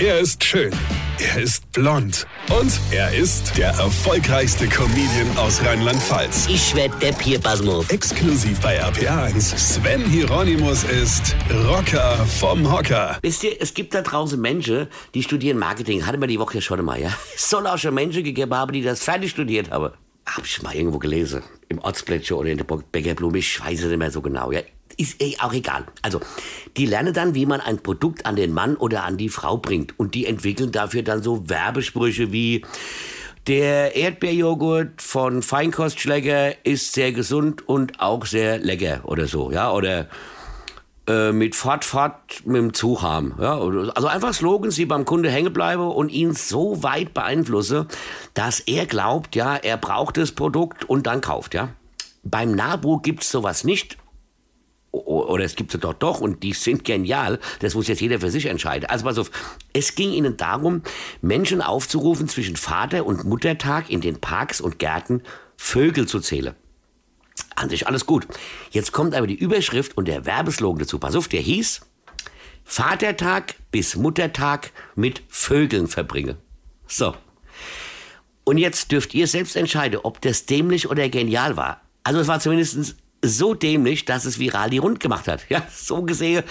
Er ist schön. Er ist blond. Und er ist der erfolgreichste Comedian aus Rheinland-Pfalz. Ich werd der Pierpasmus. Exklusiv bei RPA1. Sven Hieronymus ist Rocker vom Hocker. Wisst ihr, es gibt da draußen Menschen, die studieren Marketing. Hatte man die Woche schon mal, ja? Es soll auch schon Menschen gegeben haben, die das fertig studiert haben. Hab ich mal irgendwo gelesen. Im Ortsplätscher oder in der Bäckerblume. Ich weiß es nicht mehr so genau, ja? Ist eh auch egal. Also, die lernen dann, wie man ein Produkt an den Mann oder an die Frau bringt. Und die entwickeln dafür dann so Werbesprüche wie der Erdbeerjoghurt von Feinkostschläger ist sehr gesund und auch sehr lecker oder so, ja? Oder äh, mit Fahrt, Fahrt mit dem Zug haben. Ja? Also einfach Slogans, die beim Kunde hängen bleiben und ihn so weit beeinflussen, dass er glaubt, ja, er braucht das Produkt und dann kauft, ja. Beim Nabu gibt's sowas nicht. Oder es gibt sie doch doch und die sind genial. Das muss jetzt jeder für sich entscheiden. Also pass auf, es ging ihnen darum, Menschen aufzurufen, zwischen Vater- und Muttertag in den Parks und Gärten Vögel zu zählen. An sich alles gut. Jetzt kommt aber die Überschrift und der Werbeslogan dazu. Pass auf, der hieß Vatertag bis Muttertag mit Vögeln verbringe. So. Und jetzt dürft ihr selbst entscheiden, ob das dämlich oder genial war. Also es war zumindest so dämlich, dass es viral die Rund gemacht hat. Ja, so gesehen,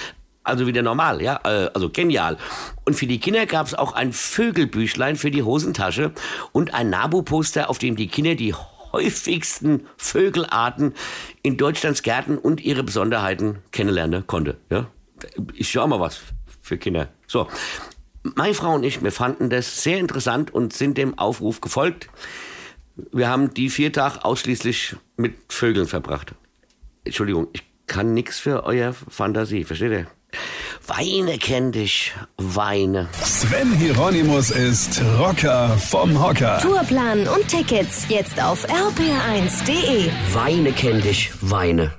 also wieder normal, ja, äh, also genial. Und für die Kinder gab es auch ein Vögelbüchlein für die Hosentasche und ein Nabu-Poster, auf dem die Kinder die häufigsten Vögelarten in Deutschlands Gärten und ihre Besonderheiten kennenlernen konnte. Ja, ja auch mal was für Kinder. So, meine Frau und ich, wir fanden das sehr interessant und sind dem Aufruf gefolgt. Wir haben die vier Tage ausschließlich mit Vögeln verbracht. Entschuldigung, ich kann nichts für euer Fantasie, versteht ihr? Weine kenn dich, weine. Sven Hieronymus ist Rocker vom Hocker. Tourplan und Tickets jetzt auf rpr1.de. Weine kenn dich, weine.